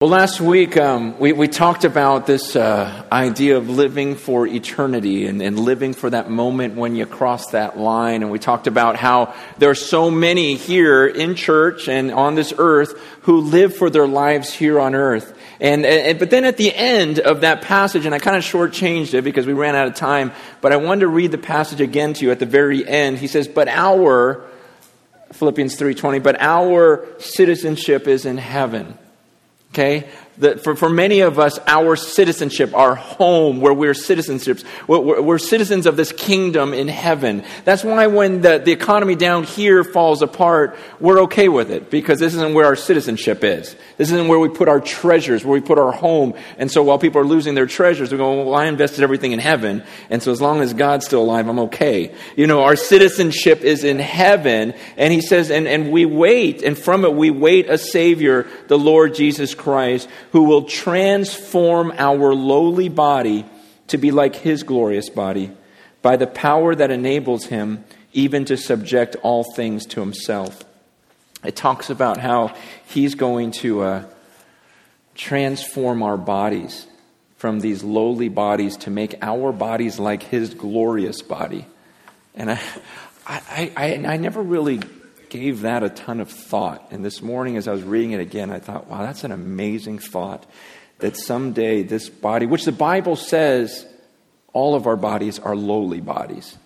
Well, last week um, we, we talked about this uh, idea of living for eternity and, and living for that moment when you cross that line. And we talked about how there are so many here in church and on this earth who live for their lives here on earth. And, and, but then at the end of that passage, and I kind of shortchanged it because we ran out of time, but I wanted to read the passage again to you at the very end. He says, "But our Philippians three twenty, but our citizenship is in heaven." Okay? That for, for many of us, our citizenship, our home, where we're citizenships, we're, we're, citizens of this kingdom in heaven. That's why when the, the economy down here falls apart, we're okay with it, because this isn't where our citizenship is. This isn't where we put our treasures, where we put our home. And so while people are losing their treasures, they're going, well, I invested everything in heaven, and so as long as God's still alive, I'm okay. You know, our citizenship is in heaven, and he says, and, and we wait, and from it we wait a Savior, the Lord Jesus Christ, who will transform our lowly body to be like his glorious body by the power that enables him even to subject all things to himself. It talks about how he's going to uh, transform our bodies from these lowly bodies to make our bodies like his glorious body. And I, I, I, I never really gave that a ton of thought. And this morning, as I was reading it again, I thought, wow, that's an amazing thought that someday this body, which the Bible says all of our bodies are lowly bodies,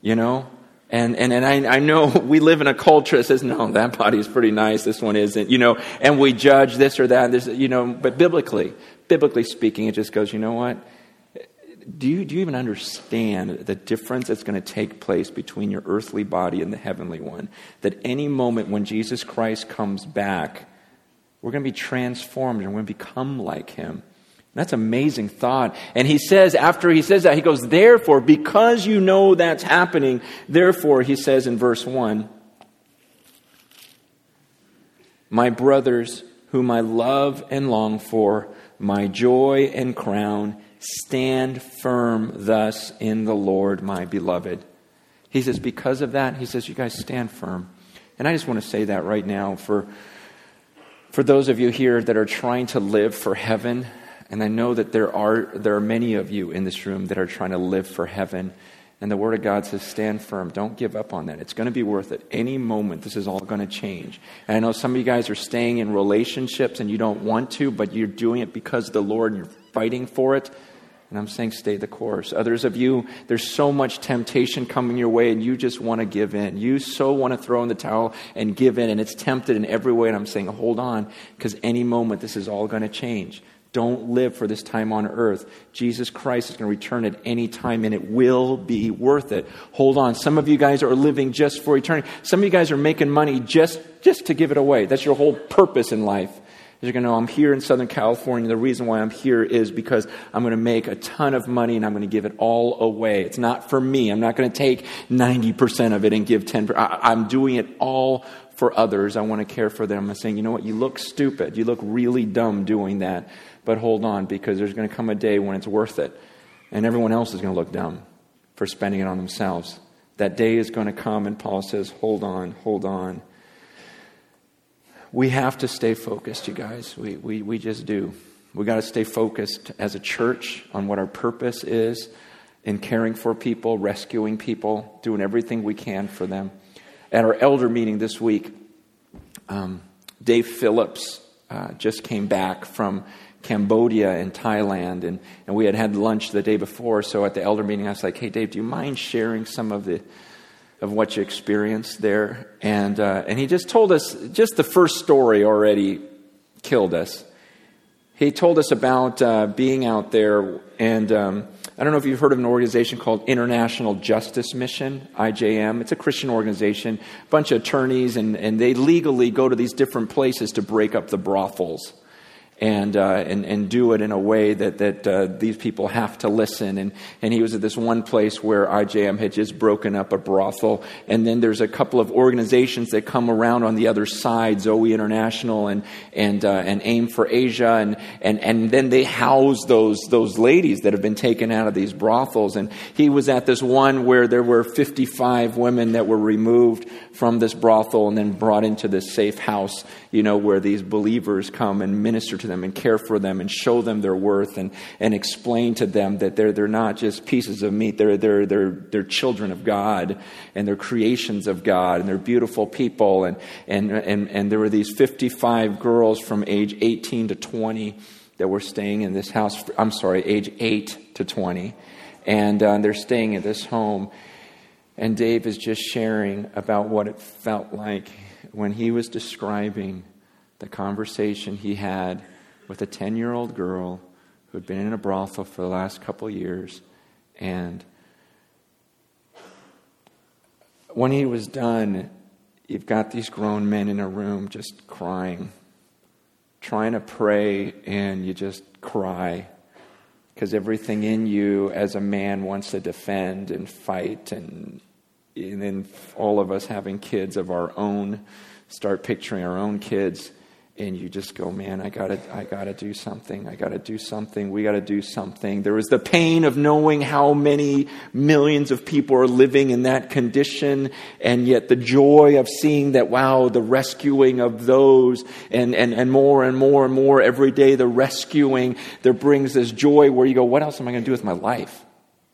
you know? And, and, and I, I know we live in a culture that says, no, that body is pretty nice, this one isn't, you know, and we judge this or that, this, you know, but biblically, biblically speaking, it just goes, you know what? Do you, do you even understand the difference that's going to take place between your earthly body and the heavenly one? That any moment when Jesus Christ comes back, we're going to be transformed and we're going to become like him. That's amazing thought. And he says, after he says that, he goes, therefore, because you know that's happening, therefore, he says in verse 1, my brothers, whom I love and long for, my joy and crown, Stand firm thus in the Lord, my beloved. He says, because of that, he says, you guys stand firm. And I just want to say that right now for, for those of you here that are trying to live for heaven. And I know that there are, there are many of you in this room that are trying to live for heaven. And the Word of God says, stand firm. Don't give up on that. It's going to be worth it. Any moment, this is all going to change. And I know some of you guys are staying in relationships and you don't want to, but you're doing it because of the Lord and you're fighting for it. And I'm saying stay the course. Others of you, there's so much temptation coming your way and you just want to give in. You so want to throw in the towel and give in and it's tempted in every way. And I'm saying hold on because any moment this is all going to change. Don't live for this time on earth. Jesus Christ is going to return at any time and it will be worth it. Hold on. Some of you guys are living just for eternity. Some of you guys are making money just, just to give it away. That's your whole purpose in life. You're going to know I'm here in Southern California. The reason why I'm here is because I'm going to make a ton of money and I'm going to give it all away. It's not for me. I'm not going to take 90% of it and give 10%. I'm doing it all for others. I want to care for them. I'm saying, you know what? You look stupid. You look really dumb doing that. But hold on because there's going to come a day when it's worth it. And everyone else is going to look dumb for spending it on themselves. That day is going to come, and Paul says, hold on, hold on we have to stay focused, you guys. We, we, we just do. We got to stay focused as a church on what our purpose is in caring for people, rescuing people, doing everything we can for them. At our elder meeting this week, um, Dave Phillips uh, just came back from Cambodia and Thailand, and, and we had had lunch the day before. So at the elder meeting, I was like, hey, Dave, do you mind sharing some of the of what you experienced there. And, uh, and he just told us, just the first story already killed us. He told us about uh, being out there, and um, I don't know if you've heard of an organization called International Justice Mission, IJM. It's a Christian organization, a bunch of attorneys, and, and they legally go to these different places to break up the brothels and, uh, and, and do it in a way that, that uh, these people have to listen. And, and he was at this one place where IJM had just broken up a brothel. And then there's a couple of organizations that come around on the other side, Zoe International and, and, uh, and AIM for Asia. And, and, and then they house those, those ladies that have been taken out of these brothels. And he was at this one where there were 55 women that were removed from this brothel and then brought into this safe house, you know, where these believers come and minister to them and care for them and show them their worth and, and explain to them that they're, they're not just pieces of meat. They're, they're, they're, they're children of God and they're creations of God and they're beautiful people. And, and, and, and there were these 55 girls from age 18 to 20 that were staying in this house. I'm sorry, age 8 to 20. And uh, they're staying in this home. And Dave is just sharing about what it felt like when he was describing the conversation he had with a 10 year old girl who had been in a brothel for the last couple years. And when he was done, you've got these grown men in a room just crying, trying to pray, and you just cry because everything in you as a man wants to defend and fight and and then all of us having kids of our own start picturing our own kids and you just go man i gotta i gotta do something. I gotta do something. We gotta do something. There was the pain of knowing how many millions of people are living in that condition and yet the joy of seeing that wow the rescuing of those and and, and more and more and more every day the rescuing there brings this joy where you go what else am i to do with my life?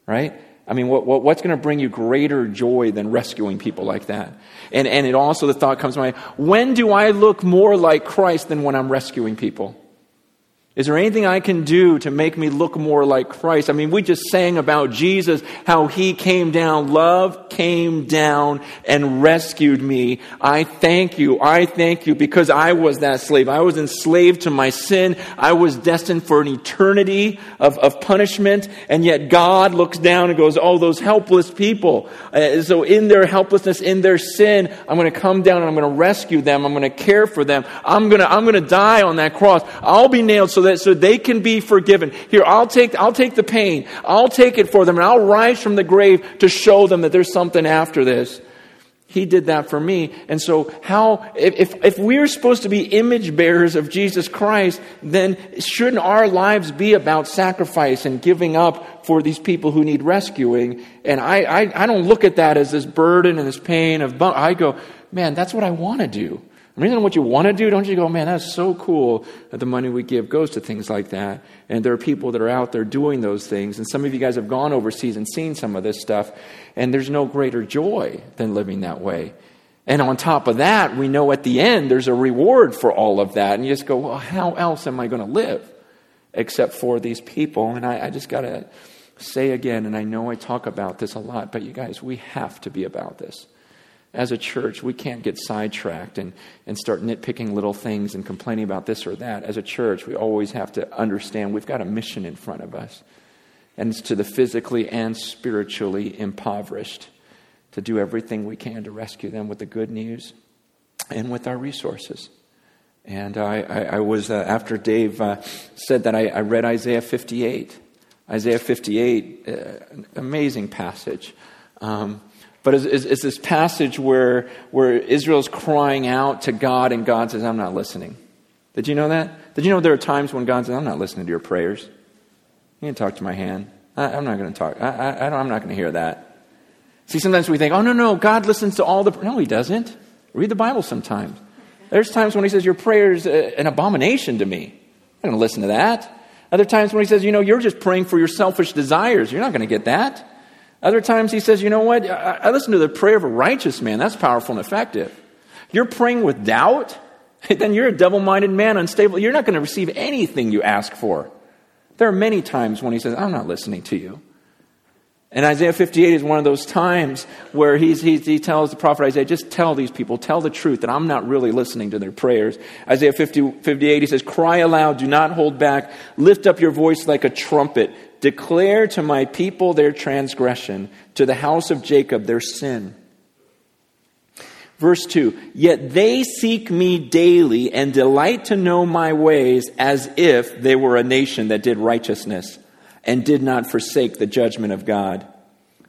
Right I mean, what, what, what's going to bring you greater joy than rescuing people like that? And, and it also, the thought comes to mind, when do I look more like Christ than when I'm rescuing people? Is there anything I can do to make me look more like Christ? I mean, we just sang about Jesus, how he came down. Love came down and rescued me. I thank you. I thank you because I was that slave. I was enslaved to my sin. I was destined for an eternity of, of punishment. And yet God looks down and goes, Oh, those helpless people. Uh, so in their helplessness, in their sin, I'm going to come down and I'm going to rescue them. I'm going to care for them. I'm going to, I'm going to die on that cross. I'll be nailed so that so they can be forgiven. Here, I'll take, I'll take the pain. I'll take it for them and I'll rise from the grave to show them that there's something after this. He did that for me. And so how, if, if we're supposed to be image bearers of Jesus Christ, then shouldn't our lives be about sacrifice and giving up for these people who need rescuing? And I, I, I don't look at that as this burden and this pain of, I go, man, that's what I want to do. I mean, what you want to do, don't you go, man, that's so cool that the money we give goes to things like that. And there are people that are out there doing those things. And some of you guys have gone overseas and seen some of this stuff. And there's no greater joy than living that way. And on top of that, we know at the end there's a reward for all of that. And you just go, well, how else am I going to live except for these people? And I, I just got to say again, and I know I talk about this a lot, but you guys, we have to be about this as a church, we can't get sidetracked and, and start nitpicking little things and complaining about this or that. As a church, we always have to understand we've got a mission in front of us. And it's to the physically and spiritually impoverished to do everything we can to rescue them with the good news and with our resources. And I, I, I was, uh, after Dave uh, said that, I, I, read Isaiah 58. Isaiah 58, uh, amazing passage. Um, but it's, it's, it's, this passage where, where Israel's crying out to God, and God says, I'm not listening. Did you know that? Did you know there are times when God says, I'm not listening to your prayers? You can talk to my hand. I, am not going to talk. I, I, I am not going to hear that. See, sometimes we think, oh, no, no, God listens to all the. No, He doesn't. Read the Bible sometimes. There's times when He says, Your prayer is uh, an abomination to me. I'm not going to listen to that. Other times when He says, You know, you're just praying for your selfish desires. You're not going to get that. Other times he says, you know what? I, I listen to the prayer of a righteous man. That's powerful and effective. You're praying with doubt, then you're a double minded man, unstable. You're not going to receive anything you ask for. There are many times when he says, I'm not listening to you. And Isaiah 58 is one of those times where he's, he's, he tells the prophet Isaiah, just tell these people, tell the truth that I'm not really listening to their prayers. Isaiah 50, 58, he says, Cry aloud, do not hold back, lift up your voice like a trumpet, declare to my people their transgression, to the house of Jacob their sin. Verse 2 Yet they seek me daily and delight to know my ways as if they were a nation that did righteousness and did not forsake the judgment of God.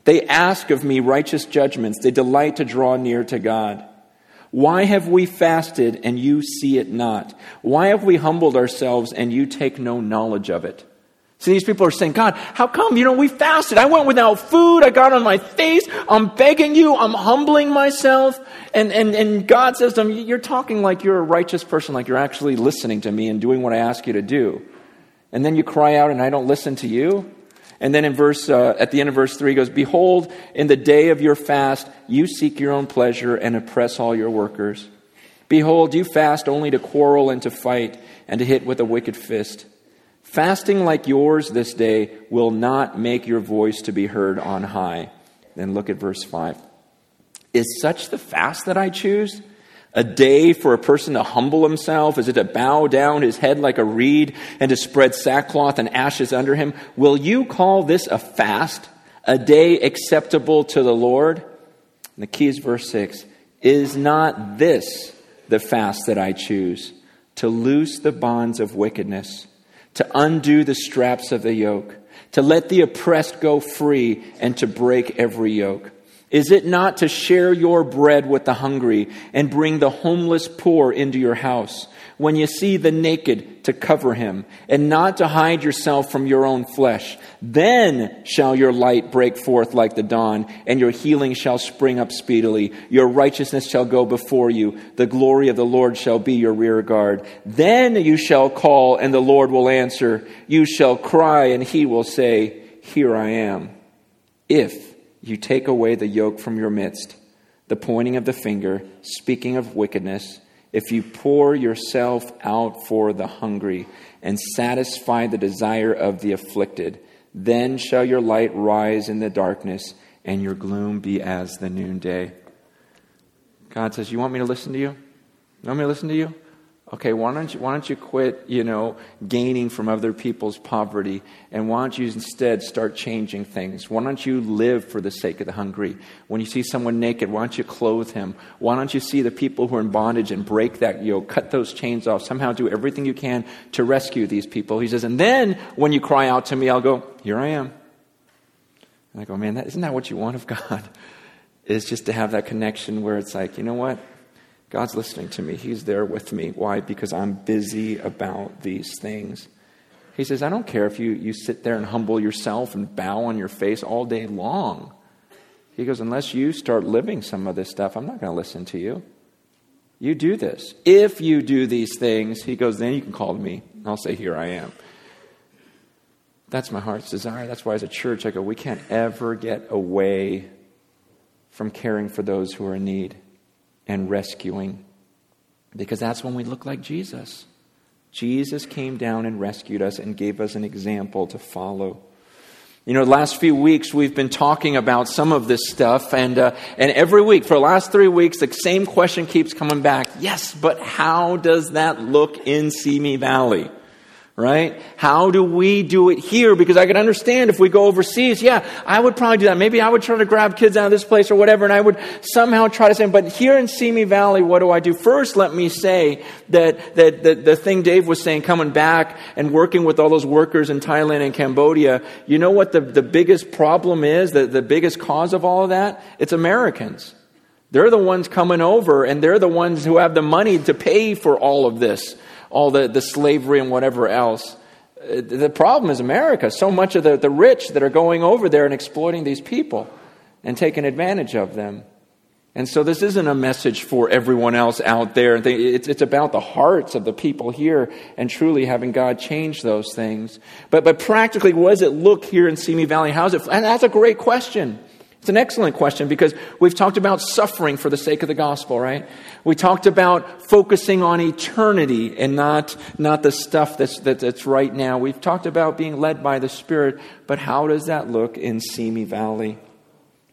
They ask of me righteous judgments. They delight to draw near to God. Why have we fasted and you see it not? Why have we humbled ourselves and you take no knowledge of it? See, these people are saying, God, how come? You know, we fasted. I went without food. I got on my face. I'm begging you. I'm humbling myself. And, and, and God says to them, You're talking like you're a righteous person, like you're actually listening to me and doing what I ask you to do. And then you cry out, and I don't listen to you. And then in verse, uh, at the end of verse 3 goes, Behold, in the day of your fast, you seek your own pleasure and oppress all your workers. Behold, you fast only to quarrel and to fight and to hit with a wicked fist. Fasting like yours this day will not make your voice to be heard on high. Then look at verse 5. Is such the fast that I choose? A day for a person to humble himself? Is it to bow down his head like a reed and to spread sackcloth and ashes under him? Will you call this a fast, a day acceptable to the Lord? And the key is verse 6 Is not this the fast that I choose? To loose the bonds of wickedness to undo the straps of the yoke, to let the oppressed go free, and to break every yoke? Is it not to share your bread with the hungry and bring the homeless poor into your house? When you see the naked, to cover him, and not to hide yourself from your own flesh. Then shall your light break forth like the dawn, and your healing shall spring up speedily. Your righteousness shall go before you. The glory of the Lord shall be your rear guard. Then you shall call, and the Lord will answer. You shall cry, and he will say, Here I am. If you take away the yoke from your midst, the pointing of the finger, speaking of wickedness, if you pour yourself out for the hungry and satisfy the desire of the afflicted, then shall your light rise in the darkness and your gloom be as the noonday. God says, You want me to listen to you? You want me to listen to you? Okay, why don't you, why don't you quit, you know, gaining from other people's poverty, and why don't you instead start changing things? Why don't you live for the sake of the hungry? When you see someone naked, why don't you clothe him? Why don't you see the people who are in bondage and break that yoke, cut those chains off, somehow do everything you can to rescue these people? He says, and then when you cry out to me, I'll go, here I am. And I go, man, that, isn't that what you want of God? Is just to have that connection where it's like, you know what? God's listening to me. He's there with me. Why? Because I'm busy about these things. He says, I don't care if you, you sit there and humble yourself and bow on your face all day long. He goes, unless you start living some of this stuff, I'm not going to listen to you. You do this. If you do these things, he goes, then you can call to me. I'll say, Here I am. That's my heart's desire. That's why, as a church, I go, we can't ever get away from caring for those who are in need and rescuing. Because that's when we look like Jesus. Jesus came down and rescued us and gave us an example to follow. You know, the last few weeks we've been talking about some of this stuff, and, uh, and every week, for the last three weeks, the same question keeps coming back. Yes, but how does that look in Simi Valley? Right? How do we do it here? Because I can understand if we go overseas, yeah, I would probably do that. Maybe I would try to grab kids out of this place or whatever, and I would somehow try to say, but here in Simi Valley, what do I do? First, let me say that, that, that the thing Dave was saying, coming back and working with all those workers in Thailand and Cambodia, you know what the, the biggest problem is, the, the biggest cause of all of that? It's Americans. They're the ones coming over, and they're the ones who have the money to pay for all of this all the, the slavery and whatever else. Uh, the problem is America. So much of the, the rich that are going over there and exploiting these people and taking advantage of them. And so this isn't a message for everyone else out there. It's, it's about the hearts of the people here and truly having God change those things. But, but practically, what does it look here in Simi Valley? How's it? And that's a great question. It's an excellent question because we've talked about suffering for the sake of the gospel, right? We talked about focusing on eternity and not, not the stuff that's, that, that's right now. We've talked about being led by the Spirit, but how does that look in Simi Valley?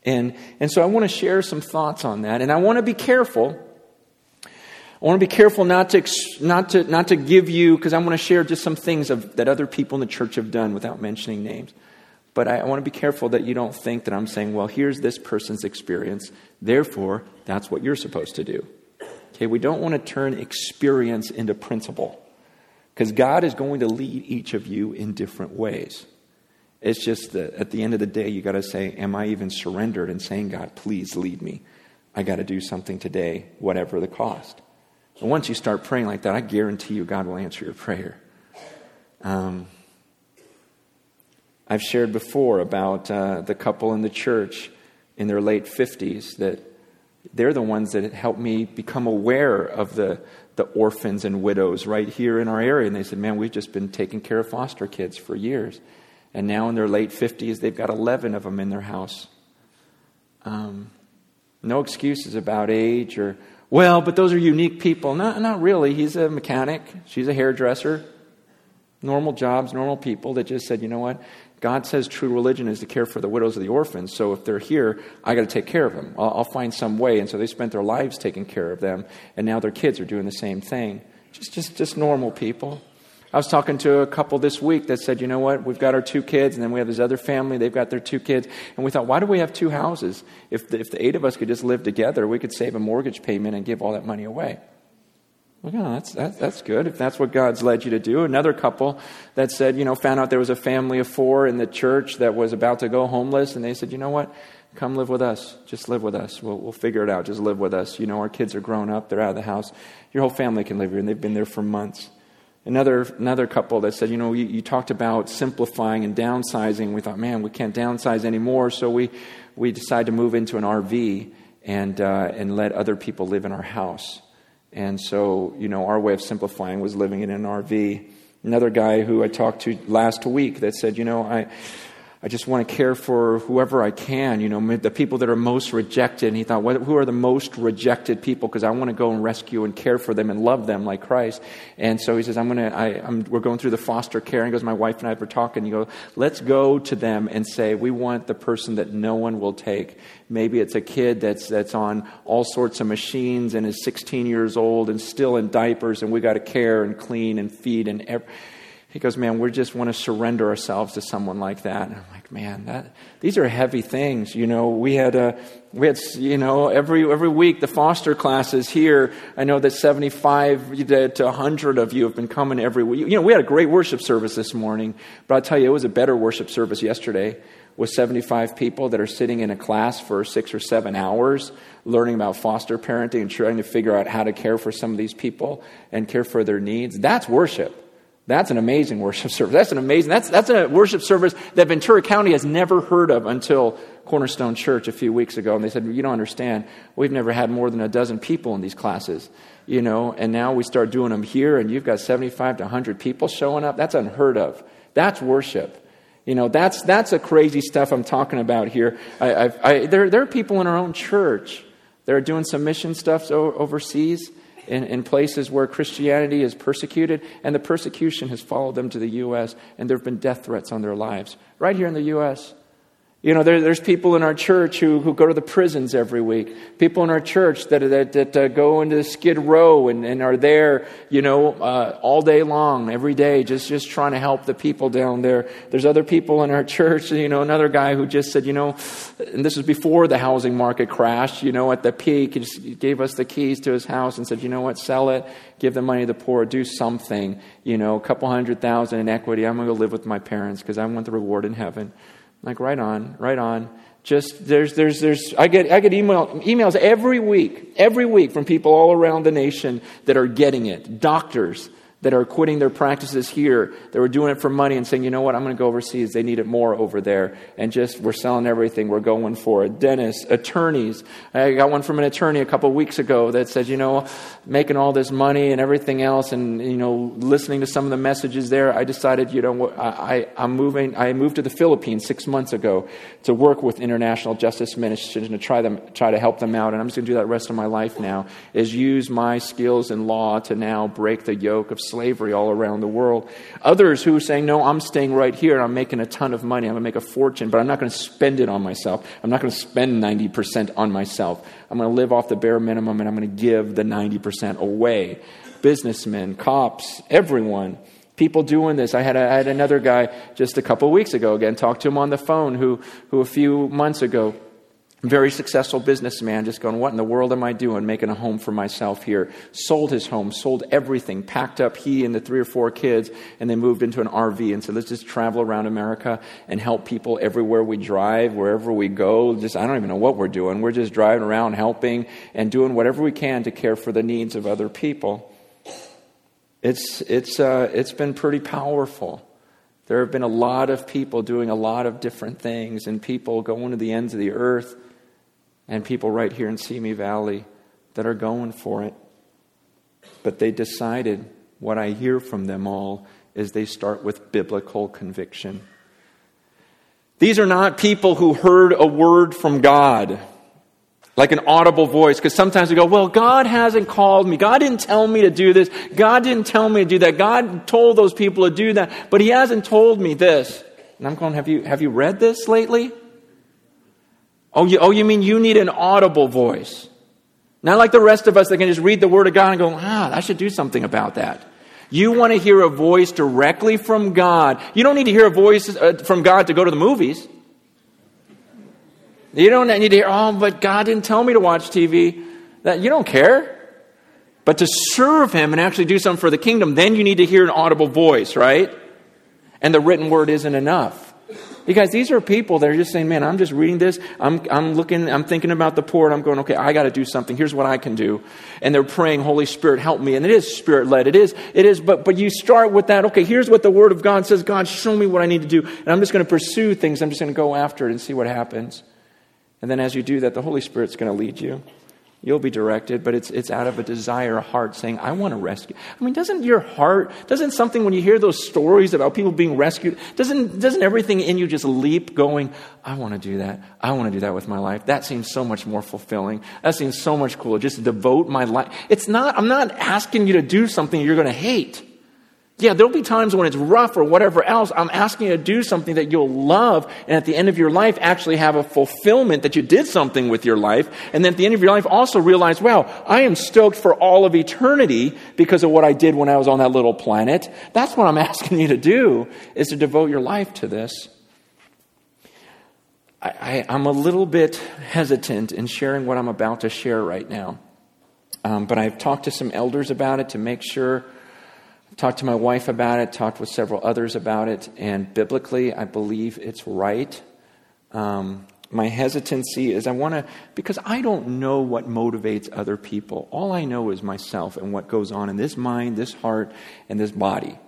And, and so I want to share some thoughts on that. And I want to be careful. I want to be careful not to, not to, not to give you, because I want to share just some things of, that other people in the church have done without mentioning names. But I, I want to be careful that you don't think that I'm saying, well, here's this person's experience, therefore, that's what you're supposed to do. Okay, we don't want to turn experience into principle because God is going to lead each of you in different ways. It's just that at the end of the day, you got to say, Am I even surrendered and saying, God, please lead me? I got to do something today, whatever the cost. And once you start praying like that, I guarantee you God will answer your prayer. Um, I've shared before about uh, the couple in the church in their late 50s that they're the ones that helped me become aware of the, the orphans and widows right here in our area. And they said, Man, we've just been taking care of foster kids for years. And now in their late 50s, they've got 11 of them in their house. Um, no excuses about age or, well, but those are unique people. Not, not really. He's a mechanic, she's a hairdresser. Normal jobs, normal people that just said, you know what? God says true religion is to care for the widows of the orphans. So if they're here, I got to take care of them. I'll, I'll, find some way. And so they spent their lives taking care of them, and now their kids are doing the same thing. Just, just, just normal people. I was talking to a couple this week that said, you know what, we've got our two kids, and then we have this other family, they've got their two kids. And we thought, why do we have two houses? If the, if the eight of us could just live together, we could save a mortgage payment and give all that money away. Well, yeah, that's, that's, that's good if that's what God's led you to do. Another couple that said, you know, found out there was a family of four in the church that was about to go homeless, and they said, you know what? Come live with us. Just live with us. We'll, we'll figure it out. Just live with us. You know, our kids are grown up. They're out of the house. Your whole family can live here, and they've been there for months. Another, another couple that said, you know, you, you talked about simplifying and downsizing. We thought, man, we can't downsize anymore. So we, we decided to move into an RV and, uh, and let other people live in our house. And so, you know, our way of simplifying was living in an RV. Another guy who I talked to last week that said, you know, I, I just want to care for whoever I can, you know, the people that are most rejected. And he thought, who are the most rejected people? Because I want to go and rescue and care for them and love them like Christ. And so he says, I'm going to, I, I'm, we're going through the foster care. And he goes, my wife and I were talking. You go, let's go to them and say, we want the person that no one will take. Maybe it's a kid that's, that's on all sorts of machines and is 16 years old and still in diapers and we got to care and clean and feed and everything he goes, Man, we just want to surrender ourselves to someone like that. And I'm like, Man, that, these are heavy things. You know, we had, a, we had, you know, every, every week the foster classes here. I know that 75 to 100 of you have been coming every week. You know, we had a great worship service this morning, but I'll tell you, it was a better worship service yesterday with 75 people that are sitting in a class for six or seven hours learning about foster parenting and trying to figure out how to care for some of these people and care for their needs. That's worship. That's an amazing worship service. That's an amazing, that's, that's a worship service that Ventura County has never heard of until Cornerstone Church a few weeks ago. And they said, You don't understand. We've never had more than a dozen people in these classes, you know, and now we start doing them here, and you've got 75 to 100 people showing up. That's unheard of. That's worship. You know, that's, that's a crazy stuff I'm talking about here. I, I, there, there are people in our own church that are doing some mission stuff overseas in, in places where Christianity is persecuted, and the persecution has followed them to the U.S., and there have been death threats on their lives. Right here in the U.S. You know, there, there's people in our church who, who go to the prisons every week. People in our church that, that, that uh, go into Skid Row and, and are there, you know, uh, all day long, every day, just, just trying to help the people down there. There's other people in our church, you know, another guy who just said, you know, and this was before the housing market crashed, you know, at the peak, he just gave us the keys to his house and said, you know what, sell it, give the money to the poor, do something, you know, a couple hundred thousand in equity. I'm going to go live with my parents because I want the reward in heaven. Like, right on, right on. Just, there's, there's, there's, I get, I get email, emails every week, every week from people all around the nation that are getting it. Doctors, that are quitting their practices here, that were doing it for money and saying, you know what, I'm going to go overseas. They need it more over there. And just, we're selling everything. We're going for it. Dentists, attorneys. I got one from an attorney a couple of weeks ago that said, you know, making all this money and everything else and, you know, listening to some of the messages there, I decided, you know, I, I'm moving, I moved to the Philippines six months ago to work with International Justice Ministries and to try, them, try to help them out. And I'm just going to do that rest of my life now, is use my skills in law to now break the yoke of slavery all around the world. Others who are saying, No, I'm staying right here and I'm making a ton of money. I'm going to make a fortune, but I'm not going to spend it on myself. I'm not going to spend 90% on myself. I'm going to live off the bare minimum and I'm going to give the 90% away. Businessmen, cops, everyone people doing this. I had, a, I had another guy just a couple weeks ago, again, talked to him on the phone who, who a few months ago very successful businessman, just going, What in the world am I doing? Making a home for myself here. Sold his home, sold everything, packed up he and the three or four kids, and they moved into an RV and said, Let's just travel around America and help people everywhere we drive, wherever we go. Just, I don't even know what we're doing. We're just driving around helping and doing whatever we can to care for the needs of other people. It's, it's, uh, it's been pretty powerful There have been a lot of people doing a lot of different things, and people going to the ends of the earth, and people right here in Simi Valley that are going for it. But they decided, what I hear from them all is they start with biblical conviction. These are not people who heard a word from God, like an audible voice, because sometimes we go, Well, God hasn't called me. God didn't tell me to do this. God didn't tell me to do that. God told those people to do that, but He hasn't told me this. And I'm going, Have you, have you read this lately? Oh you, oh, you mean you need an audible voice? Not like the rest of us that can just read the Word of God and go, Ah, I should do something about that. You want to hear a voice directly from God. You don't need to hear a voice uh, from God to go to the movies. You don't need to hear, oh, but God didn't tell me to watch TV. That you don't care. But to serve Him and actually do something for the kingdom, then you need to hear an audible voice, right? And the written word isn't enough. Because these are people that are just saying, man, I'm just reading this. I'm, I'm looking, I'm thinking about the poor, and I'm going, okay, I got to do something. Here's what I can do. And they're praying, Holy Spirit, help me. And it is spirit led. It is, it is, but, but you start with that, okay, here's what the Word of God says. God, show me what I need to do. And I'm just going to pursue things. I'm just going to go after it and see what happens. And then as you do that, the Holy Spirit's going to lead you. You'll be directed, but it's, it's out of a desire, a heart saying, I want to rescue. I mean, doesn't your heart, doesn't something, when you hear those stories about people being rescued, doesn't, doesn't everything in you just leap going, I want to do that. I want to do that with my life. That seems so much more fulfilling. That seems so much cooler. Just devote my life. It's not, I'm not asking you to do something you're going to hate. Yeah, there'll be times when it's rough or whatever else. I'm asking you to do something that you'll love, and at the end of your life, actually have a fulfillment that you did something with your life. And then at the end of your life, also realize, wow, I am stoked for all of eternity because of what I did when I was on that little planet. That's what I'm asking you to do, is to devote your life to this. I, am a little bit hesitant in sharing what I'm about to share right now. Um, but I've talked to some elders about it to make sure talked to my wife about it, talked with several others about it, and biblically, I believe it's right. Um, my hesitancy is I want to, because I don't know what motivates other people. All I know is myself and what goes on in this mind, this heart, and this body.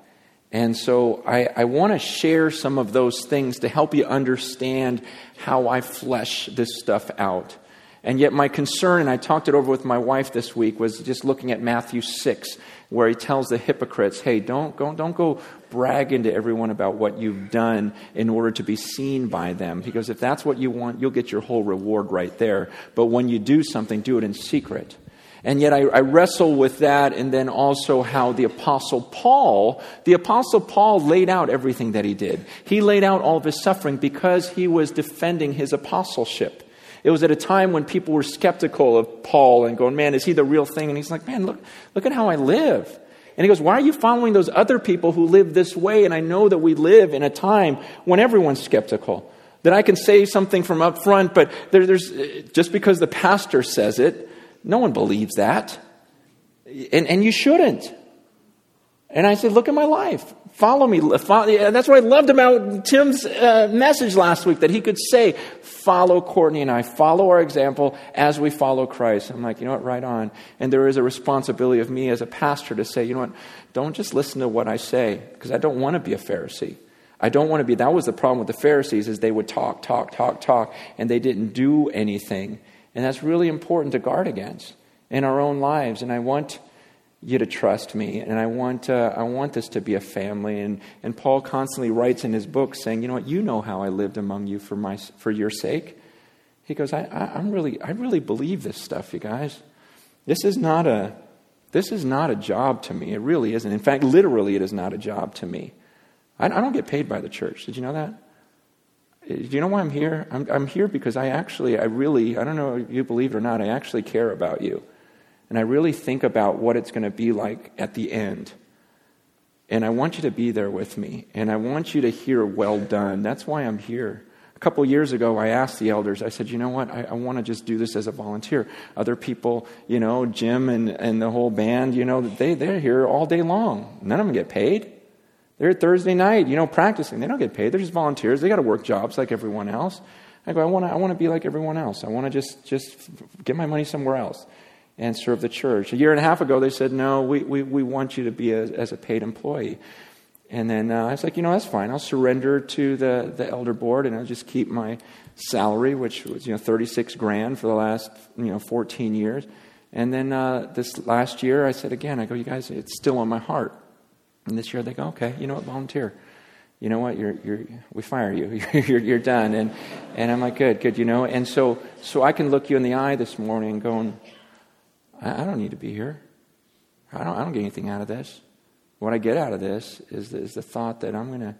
And so I, I want to share some of those things to help you understand how I flesh this stuff out. And yet, my concern, and I talked it over with my wife this week, was just looking at Matthew 6 where he tells the hypocrites, hey, don't go, don't go bragging to everyone about what you've done in order to be seen by them. Because if that's what you want, you'll get your whole reward right there. But when you do something, do it in secret. And yet I, I, wrestle with that, and then also how the Apostle Paul, the Apostle Paul laid out everything that he did. He laid out all of his suffering because he was defending his apostleship. It was at a time when people were skeptical of Paul and going, man, is he the real thing? And he's like, man, look, look at how I live. And he goes, why are you following those other people who live this way? And I know that we live in a time when everyone's skeptical. That I can say something from up front, but there, there's, uh, just because the pastor says it, no one believes that. And, and you shouldn't. And I said, look at my life. Follow me. That's what I loved about Tim's uh, message last week, that he could say, follow Courtney and I, follow our example as we follow Christ. I'm like, you know what, right on. And there is a responsibility of me as a pastor to say, you know what, don't just listen to what I say, because I don't want to be a Pharisee. I don't want to be, that was the problem with the Pharisees, is they would talk, talk, talk, talk, and they didn't do anything. And that's really important to guard against in our own lives. And I want you to trust me, and I want, uh, I want this to be a family. And, and Paul constantly writes in his book saying, you know what, you know how I lived among you for, my, for your sake. He goes, I, I, I'm really, I really believe this stuff, you guys. This is not a, this is not a job to me. It really isn't. In fact, literally, it is not a job to me. I, I don't get paid by the church. Did you know that? Do you know why I'm here? I'm, I'm here because I actually, I really, I don't know if you believe it or not, I actually care about you and I really think about what it's going to be like at the end. And I want you to be there with me, and I want you to hear, well done. That's why I'm here. A couple years ago, I asked the elders, I said, you know what, I, I want to just do this as a volunteer. Other people, you know, Jim and, and the whole band, you know, they, they're here all day long. None of them get paid. They're Thursday night, you know, practicing. They don't get paid. They're just volunteers. They got to work jobs like everyone else. I go, I want to I wanna be like everyone else. I want to just, just get my money somewhere else and serve the church. A year and a half ago, they said, no, we, we, we want you to be a, as a paid employee. And then uh, I was like, you know, that's fine. I'll surrender to the, the elder board and I'll just keep my salary, which was, you know, 36 grand for the last, you know, 14 years. And then uh, this last year, I said again, I go, you guys, it's still on my heart. And this year they go, okay, you know what, volunteer. You know what, you're, you're, we fire you. you're, you're done. And, and I'm like, good, good, you know. And so, so I can look you in the eye this morning going, I, I don't need to be here. I don't, I don't get anything out of this. What I get out of this is, is the thought that I'm going to,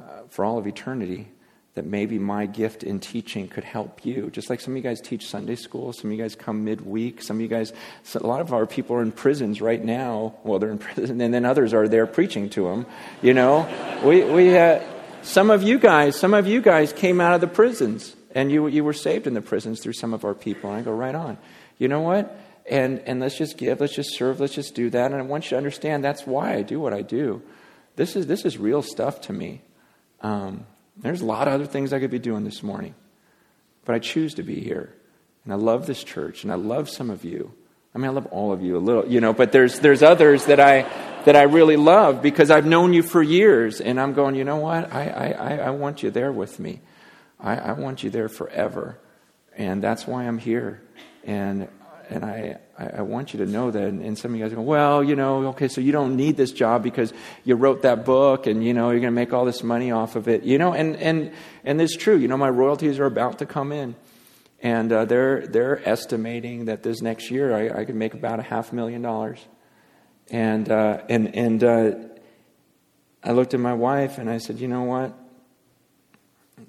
uh, for all of eternity, that maybe my gift in teaching could help you. Just like some of you guys teach Sunday school, some of you guys come midweek, some of you guys, a lot of our people are in prisons right now. Well, they're in prison, and then others are there preaching to them. You know, we, we, uh, some of you guys, some of you guys came out of the prisons, and you, you were saved in the prisons through some of our people. And I go, right on. You know what? And, and let's just give, let's just serve, let's just do that. And I want you to understand that's why I do what I do. This is, this is real stuff to me. Um, there's a lot of other things I could be doing this morning, but I choose to be here. And I love this church, and I love some of you. I mean, I love all of you a little, you know, but there's, there's others that I, that I really love because I've known you for years, and I'm going, you know what? I, I, I want you there with me. I, I want you there forever. And that's why I'm here. And and I, I want you to know that. And some of you guys go, well, you know, okay, so you don't need this job because you wrote that book and, you know, you're going to make all this money off of it. You know, and, and, and it's true. You know, my royalties are about to come in. And uh, they're, they're estimating that this next year I, I could make about a half million dollars. And, uh, and, and uh, I looked at my wife and I said, you know what?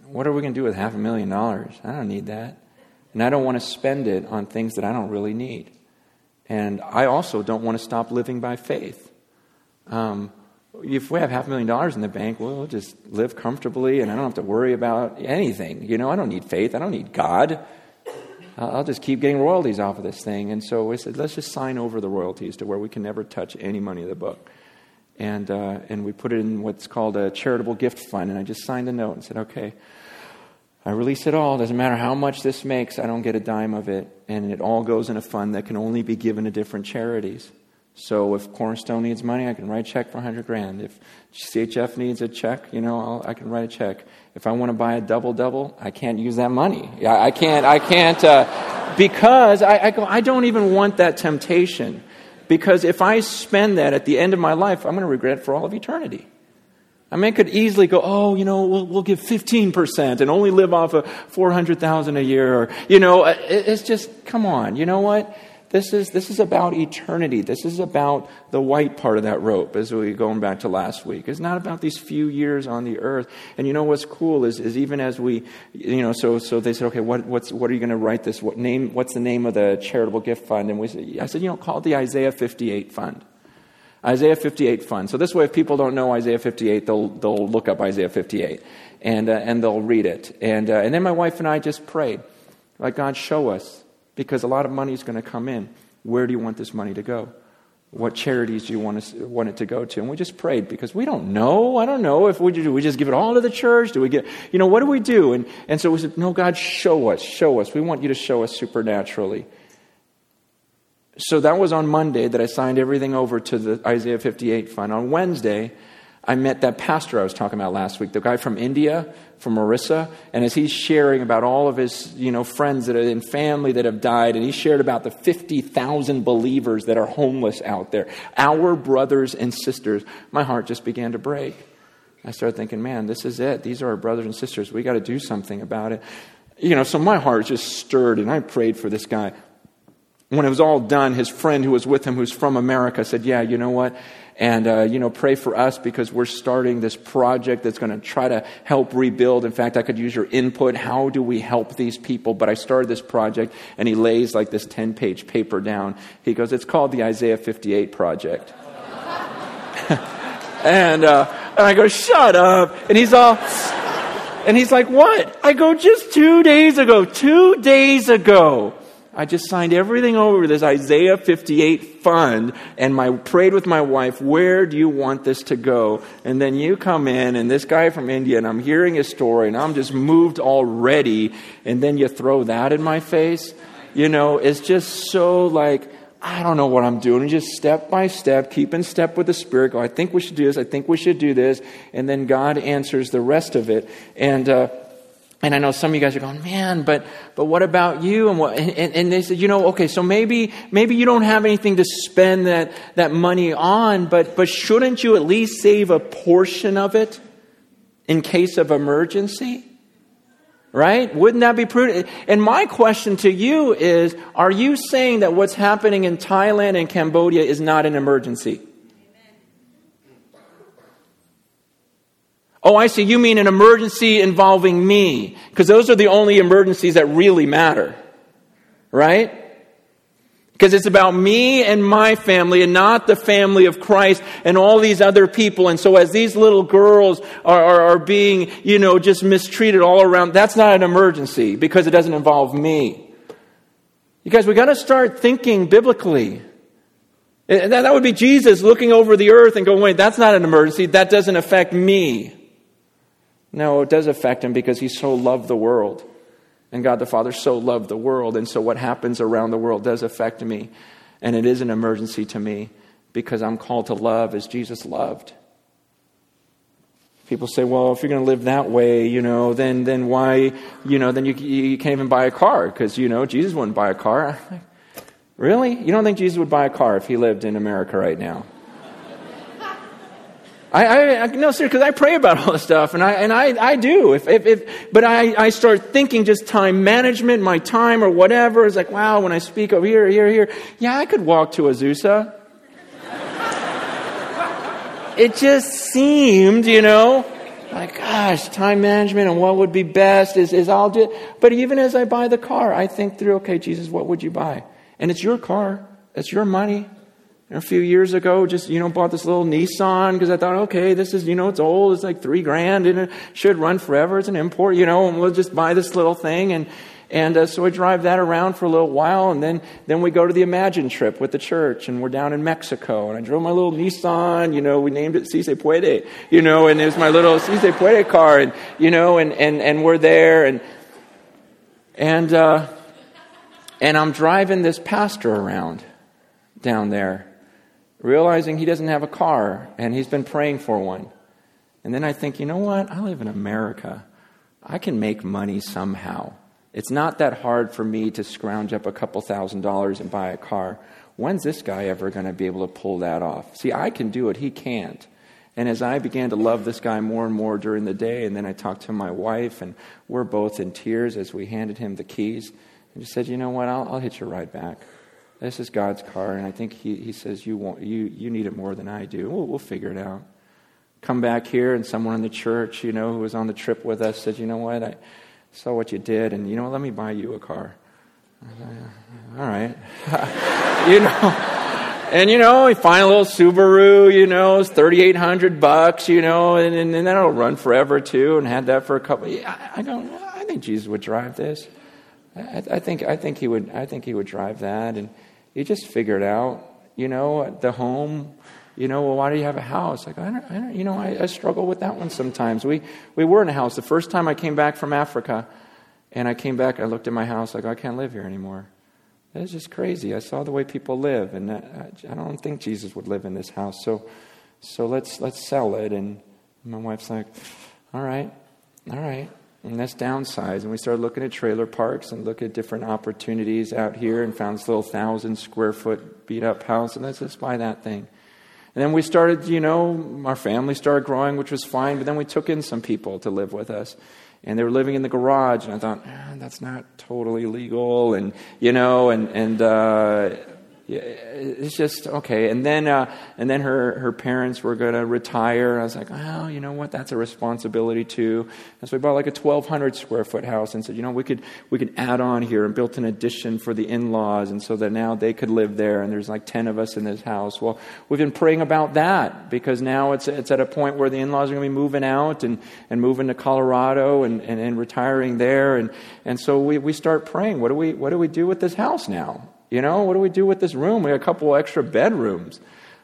What are we going to do with half a million dollars? I don't need that. And I don't want to spend it on things that I don't really need. And I also don't want to stop living by faith. Um, if we have half a million dollars in the bank, we'll just live comfortably and I don't have to worry about anything. You know, I don't need faith. I don't need God. I'll just keep getting royalties off of this thing. And so we said, let's just sign over the royalties to where we can never touch any money of the book. And, uh, and we put it in what's called a charitable gift fund. And I just signed a note and said, okay, I release it all. Doesn't matter how much this makes, I don't get a dime of it. And it all goes in a fund that can only be given to different charities. So if Cornerstone needs money, I can write a check for 100 grand. If CHF needs a check, you know, I'll, i can write a check. If I want to buy a double double, I can't use that money. I can't, I can't, uh, because I, I go, I don't even want that temptation. Because if I spend that at the end of my life, I'm going to regret it for all of eternity. I mean, I could easily go, oh, you know, we'll, we'll give 15% and only live off of 400,000 a year. Or, you know, uh, it's just, come on, you know what? This is, this is about eternity. This is about the white part of that rope, as we going back to last week. It's not about these few years on the earth. And you know what's cool is, is even as we, you know, so, so they said, okay, what, what's, what are you going to write this? What name, what's the name of the charitable gift fund? And we, said, I said, you know, call it the Isaiah 58 Fund. Isaiah 58 fund. So this way, if people don't know Isaiah 58, they'll, they'll look up Isaiah 58 and, uh, and they'll read it. And, uh, and then my wife and I just prayed, like, God, show us, because a lot of money is going to come in. Where do you want this money to go? What charities do you want, us, want it to go to? And we just prayed because we don't know. I don't know if we do. We just give it all to the church. Do we get, you know, what do we do? And, and so we said, no, God, show us, show us. We want you to show us supernaturally. So that was on Monday that I signed everything over to the Isaiah 58 fund. On Wednesday, I met that pastor I was talking about last week, the guy from India, from Orissa, and as he's sharing about all of his, you know, friends that are in family that have died, and he shared about the 50,000 believers that are homeless out there, our brothers and sisters, my heart just began to break. I started thinking, man, this is it. These are our brothers and sisters. We got to do something about it. You know, so my heart just stirred, and I prayed for this guy when it was all done, his friend who was with him, who's from America, said, Yeah, you know what? And, uh, you know, pray for us because we're starting this project that's going to try to help rebuild. In fact, I could use your input. How do we help these people? But I started this project, and he lays like this 10 page paper down. He goes, It's called the Isaiah 58 Project. and, uh, and I go, Shut up. And he's all. And he's like, What? I go, Just two days ago. Two days ago. I just signed everything over to this Isaiah 58 fund and my prayed with my wife, where do you want this to go? And then you come in and this guy from India and I'm hearing his story and I'm just moved already and then you throw that in my face. You know, it's just so like I don't know what I'm doing. just step by step, keep in step with the Spirit. Go, I think we should do this. I think we should do this. And then God answers the rest of it. And, uh, and I know some of you guys are going, man, but, but what about you? And, what, and, and they said, you know, okay, so maybe, maybe you don't have anything to spend that, that money on, but, but shouldn't you at least save a portion of it in case of emergency? Right? Wouldn't that be prudent? And my question to you is Are you saying that what's happening in Thailand and Cambodia is not an emergency? Oh, I see. You mean an emergency involving me. Because those are the only emergencies that really matter. Right? Because it's about me and my family and not the family of Christ and all these other people. And so as these little girls are, are, are, being, you know, just mistreated all around, that's not an emergency because it doesn't involve me. You guys, we got to start thinking biblically. Eh, and that would be Jesus looking over the earth and going, wait, that's not an emergency. That doesn't affect me. No, it does affect him because he so loved the world. And God the Father so loved the world. And so what happens around the world does affect me. And it is an emergency to me because I'm called to love as Jesus loved. People say, well, if you're going to live that way, you know, then, then why, you know, then you, you can't even buy a car because, you know, Jesus wouldn't buy a car. Really? You don't think Jesus would buy a car if he lived in America right now? I, I, I no, sir, because I pray about all this stuff, and I, and I, I do. If, if, if, but I, I start thinking just time management, my time or whatever. It's like, wow, when I speak over here, here, here, yeah, I could walk to Azusa. it just seemed, you know, like, gosh, time management and what would be best is, is I'll do it. But even as I buy the car, I think through, okay, Jesus, what would you buy? And it's your car. It's your money a few years ago, just, you know, bought this little Nissan because I thought, okay, this is, you know, it's old. It's like three grand and it should run forever. It's an import, you know, and we'll just buy this little thing. And, and uh, so I drive that around for a little while. And then, then we go to the Imagine trip with the church and we're down in Mexico. And I drove my little Nissan, you know, we named it Si Se Puede, you know, and it was my little Si Se Puede car. And, you know, and, and, and we're there. And, and, uh, and I'm driving this pastor around down there realizing he doesn't have a car and he's been praying for one. And then I think, you know what? I live in America. I can make money somehow. It's not that hard for me to scrounge up a couple thousand dollars and buy a car. When's this guy ever going to be able to pull that off? See, I can do it, he can't. And as I began to love this guy more and more during the day, and then I talked to my wife, and we're both in tears as we handed him the keys, and just said, You know what? I'll, I'll hitch a ride back. This is God's car, and I think He, he says, you, want, you, you need it more than I do. We'll, we'll figure it out. Come back here, and someone in the church, you know, who was on the trip with us said, You know what? I saw what you did, and, you know, let me buy you a car. All right. you know. And you know, we find a little Subaru, you know, it's thirty eight hundred bucks, you know, and, and, and that'll run forever too. And had that for a couple. I, I don't. I think Jesus would drive this. I, I, think. I think he would. I think he would drive that. And you just figure it out. You know, the home, you know, well, why do you have a house? Like, I don't, I don't you know, I, I struggle with that one sometimes. We, we were in a house. The first time I came back from Africa, and I came back, I looked at my house, like, I can't live here anymore. It's just crazy. I saw the way people live, and I, I don't think Jesus would live in this house. So, so let's, let's sell it. And my wife's like, all right, all right. And that's downsize. And we started looking at trailer parks and look at different opportunities out here and found this little thousand square foot beat up house. And let's just buy that thing. And then we started, you know, our family started growing, which was fine. But then we took in some people to live with us. And they were living in the garage. And I thought, eh, that's not totally legal. And, you know, and, and, uh, it's just okay. And then, uh, and then her, her parents were going to retire. I was like, oh, you know what? That's a responsibility too. And so we bought like a 1,200 square foot house and said, you know, we could, we could add on here and built an addition for the in-laws. And so that now they could live there. And there's like 10 of us in this house. Well, we've been praying about that because now it's, it's at a point where the in-laws are going to be moving out and, and moving to Colorado and, and, and retiring there. And, and so we, we start praying. What do we, what do we do with this house now? You know, what do we do with this room? We have a couple extra bedrooms.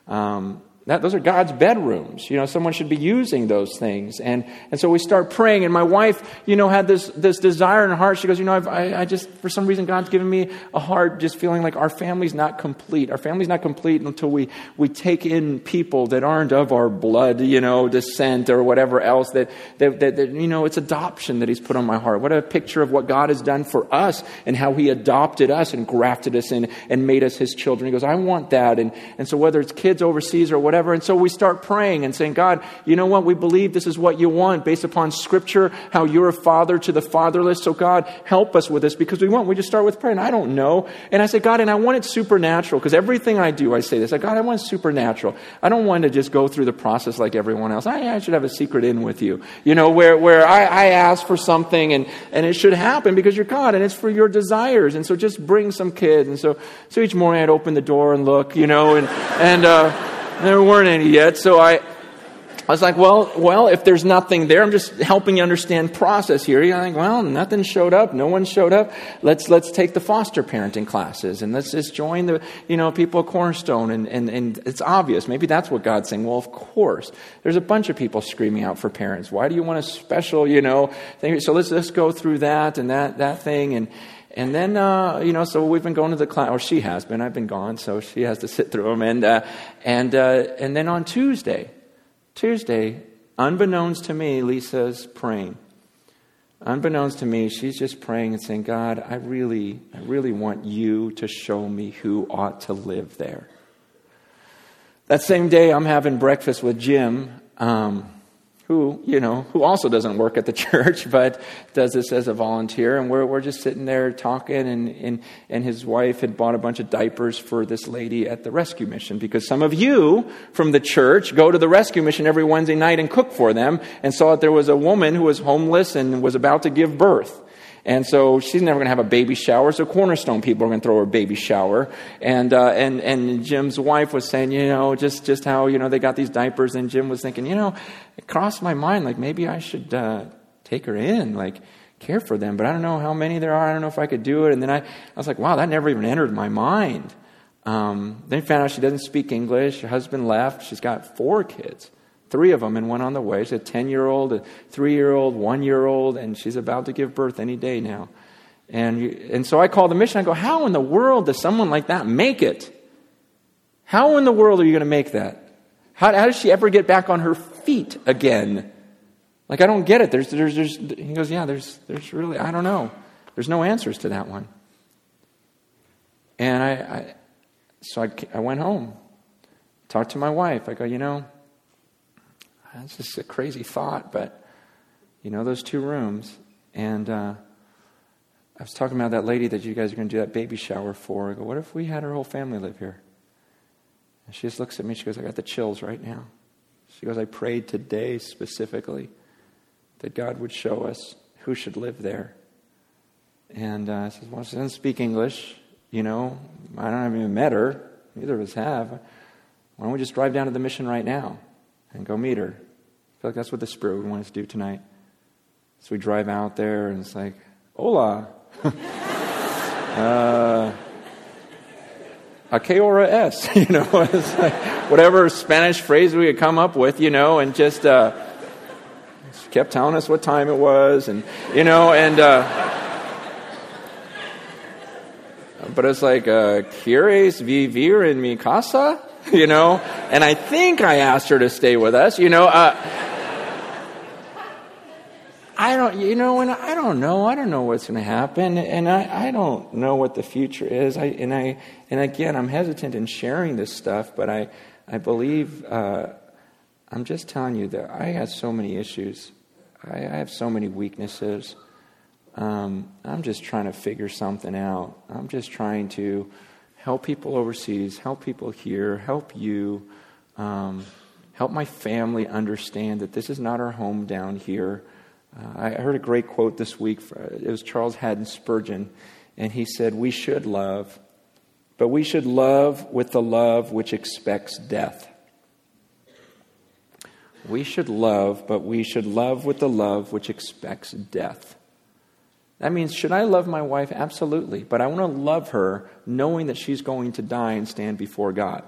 Um, that, those are God's bedrooms. You know, someone should be using those things. And, and so we start praying. And my wife, you know, had this, this desire in her heart. She goes, you know, I've, I, I just, for some reason, God's given me a heart just feeling like our family's not complete. Our family's not complete until we, we take in people that aren't of our blood, you know, descent or whatever else that, that, that, that you know, it's adoption that he's put on my heart. What a picture of what God has done for us and how he adopted us and grafted us in and made us his children. He goes, I want that. And, and so whether it's kids overseas or whatever, whatever. And so we start praying and saying, God, you know what? We believe this is what you want based upon scripture, how you're a father to the fatherless. So God, help us with this because we want. We just start with praying. I don't know. And I say, God, and I want it supernatural because everything I do, I say this. I, God, I want supernatural. I don't want to just go through the process like everyone else. I, I should have a secret in with you, you know, where, where I, I ask for something and, and it should happen because you're God and it's for your desires. And so just bring some kids. And so, so each morning I'd open the door and look, you know, and, and, uh, there weren't any yet, so I, I was like, well, well, if there's nothing there, I'm just helping you understand process here. You're like, well, nothing showed up, no one showed up. Let's let's take the foster parenting classes and let's just join the you know people at Cornerstone and, and, and it's obvious. Maybe that's what God's saying. Well, of course. There's a bunch of people screaming out for parents. Why do you want a special, you know, thing? So let's let's go through that and that that thing and and then, uh, you know, so we've been going to the class, or she has been. I've been gone, so she has to sit through them. And, uh, and, uh, and then on Tuesday, Tuesday, unbeknownst to me, Lisa's praying. Unbeknownst to me, she's just praying and saying, God, I really, I really want you to show me who ought to live there. That same day, I'm having breakfast with Jim. Um, who, you know, who also doesn't work at the church, but does this as a volunteer. And we're, we're just sitting there talking, and, and, and his wife had bought a bunch of diapers for this lady at the rescue mission because some of you from the church go to the rescue mission every Wednesday night and cook for them and saw that there was a woman who was homeless and was about to give birth. And so she's never going to have a baby shower. So Cornerstone people are going to throw her a baby shower. And, uh, and, and Jim's wife was saying, you know, just, just how, you know, they got these diapers. And Jim was thinking, you know, it crossed my mind, like maybe I should uh, take her in, like care for them. But I don't know how many there are. I don't know if I could do it. And then I, I was like, wow, that never even entered my mind. Um, then found out she doesn't speak English. Her husband left. She's got four kids three of them and one on the way. She's a 10 year old, a three year old, one year old, and she's about to give birth any day now. And, you, and so I call the mission. I go, How in the world does someone like that make it? How in the world are you going to make that? How, how does she ever get back on her feet again? Like, I don't get it. There's, there's, there's, he goes, Yeah, there's, there's really, I don't know. There's no answers to that one. And I, I so I, I went home, talked to my wife. I go, You know, that's just a crazy thought, but you know, those two rooms. And uh, I was talking about that lady that you guys are going to do that baby shower for. I go, what if we had her whole family live here? And she just looks at me. She goes, I got the chills right now. She goes, I prayed today specifically that God would show us who should live there. And uh, I said, Well, she doesn't speak English. You know, I don't even met her. Neither of us have. Why don't we just drive down to the mission right now? And go meet her. I feel like that's what the Spirit would want us to do tonight. So we drive out there, and it's like, hola. uh, a que hora es, you know, like whatever Spanish phrase we could come up with, you know, and just uh, kept telling us what time it was, and you know, and uh, but it's like, uh, ¿quieres vivir en mi casa? you know, and I think I asked her to stay with us, you know. Uh, I don't, you know, and I don't know. I don't know what's going to happen, and I, I don't know what the future is. I, and I, and again, I'm hesitant in sharing this stuff, but I, I believe, uh, I'm just telling you that I have so many issues. I, I have so many weaknesses. Um, I'm just trying to figure something out. I'm just trying to help people overseas, help people here, help you, um, help my family understand that this is not our home down here. Uh, I heard a great quote this week. It was Charles Haddon Spurgeon, and he said, We should love, but we should love with the love which expects death. We should love, but we should love with the love which expects death. That means, should I love my wife? Absolutely. But I want to love her knowing that she's going to die and stand before God.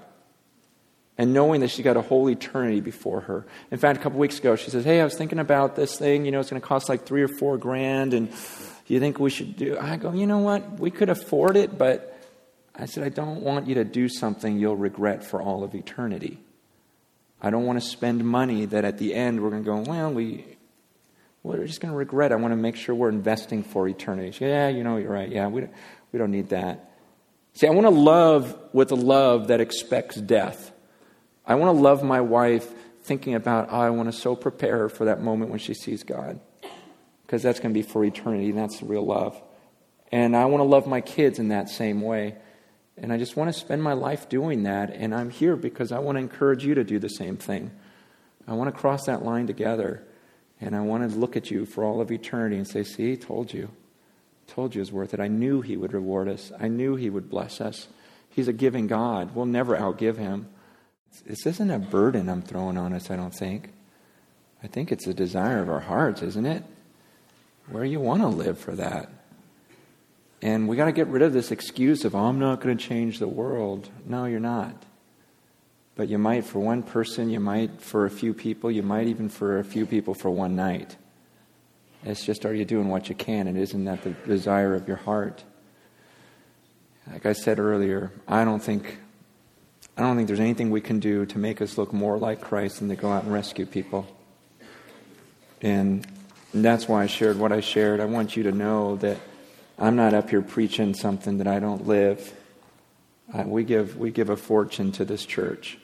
and knowing that she's got a whole eternity before her. In fact, a couple weeks ago, she says, Hey, I was thinking about this thing. You know, it's going to cost like three or four grand, and do you think we should do? I go, You know what? We could afford it, but I said, I don't want you to do something you'll regret for all of eternity. I don't want to spend money that at the end we're going to go, Well, we. We're just going to regret. I want to make sure we're investing for eternity. Yeah, you know, you're right. Yeah, we don't, we don't need that. See, I want to love with a love that expects death. I want to love my wife thinking about, oh, I want to so prepare her for that moment when she sees God. Because that's going to be for eternity, and that's real love. And I want to love my kids in that same way. And I just want to spend my life doing that. And I'm here because I want to encourage you to do the same thing. I want to cross that line together. And I want to look at you for all of eternity and say, see, told you. Told you it's worth it. I knew he would reward us. I knew he would bless us. He's a giving God. We'll never outgive him. This isn't a burden I'm throwing on us, I don't think. I think it's a desire of our hearts, isn't it? Where you want to live for that. And we got to get rid of this excuse of, oh, I'm not going to change the world. No, you're not. But you might for one person, you might for a few people, you might even for a few people for one night. It's just, are you doing what you can? And isn't that the desire of your heart? Like I said earlier, I don't think I don't think there's anything we can do to make us look more like Christ than to go out and rescue people. And that's why I shared what I shared. I want you to know that I'm not up here preaching something that I don't live. We, give, we give a fortune to this church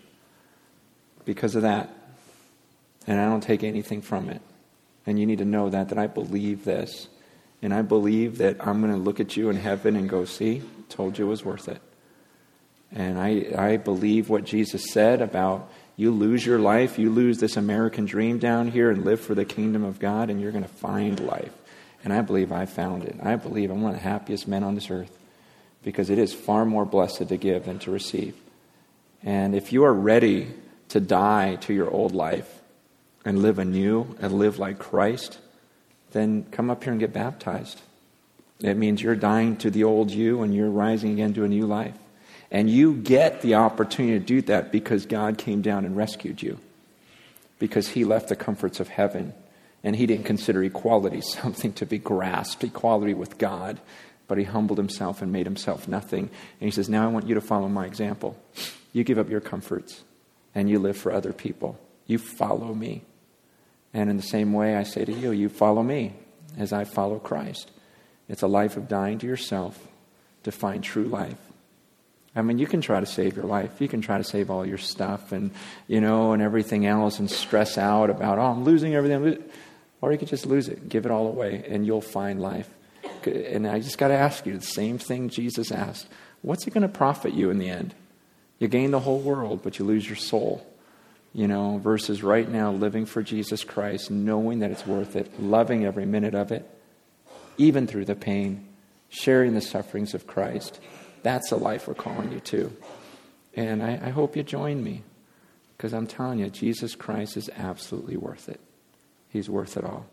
because of that. And I don't take anything from it. And you need to know that, that I believe this. And I believe that I'm going to look at you in heaven and go, see, told you it was worth it. And I, I believe what Jesus said about you lose your life, you lose this American dream down here and live for the kingdom of God, and you're going to find life. And I believe I found it. I believe I'm one of the happiest men on this earth because it is far more blessed to give than to receive. And if you are ready to die to your old life and live anew and live like Christ, then come up here and get baptized. It means you're dying to the old you and you're rising again to a new life. And you get the opportunity to do that because God came down and rescued you. Because he left the comforts of heaven. And he didn't consider equality something to be grasped, equality with God. But he humbled himself and made himself nothing. And he says, Now I want you to follow my example. You give up your comforts and you live for other people. You follow me. And in the same way, I say to you, you follow me as I follow Christ. It's a life of dying to yourself to find true life. I mean, you can try to save your life. You can try to save all your stuff and, you know, and everything else and stress out about, oh, I'm losing everything. Or you could just lose it, give it all away, and you'll find life. And I just got to ask you the same thing Jesus asked What's it going to profit you in the end? You gain the whole world, but you lose your soul. You know, versus right now living for Jesus Christ, knowing that it's worth it, loving every minute of it, even through the pain, sharing the sufferings of Christ. That's the life we're calling you to. And I, I hope you join me because I'm telling you, Jesus Christ is absolutely worth it. He's worth it all.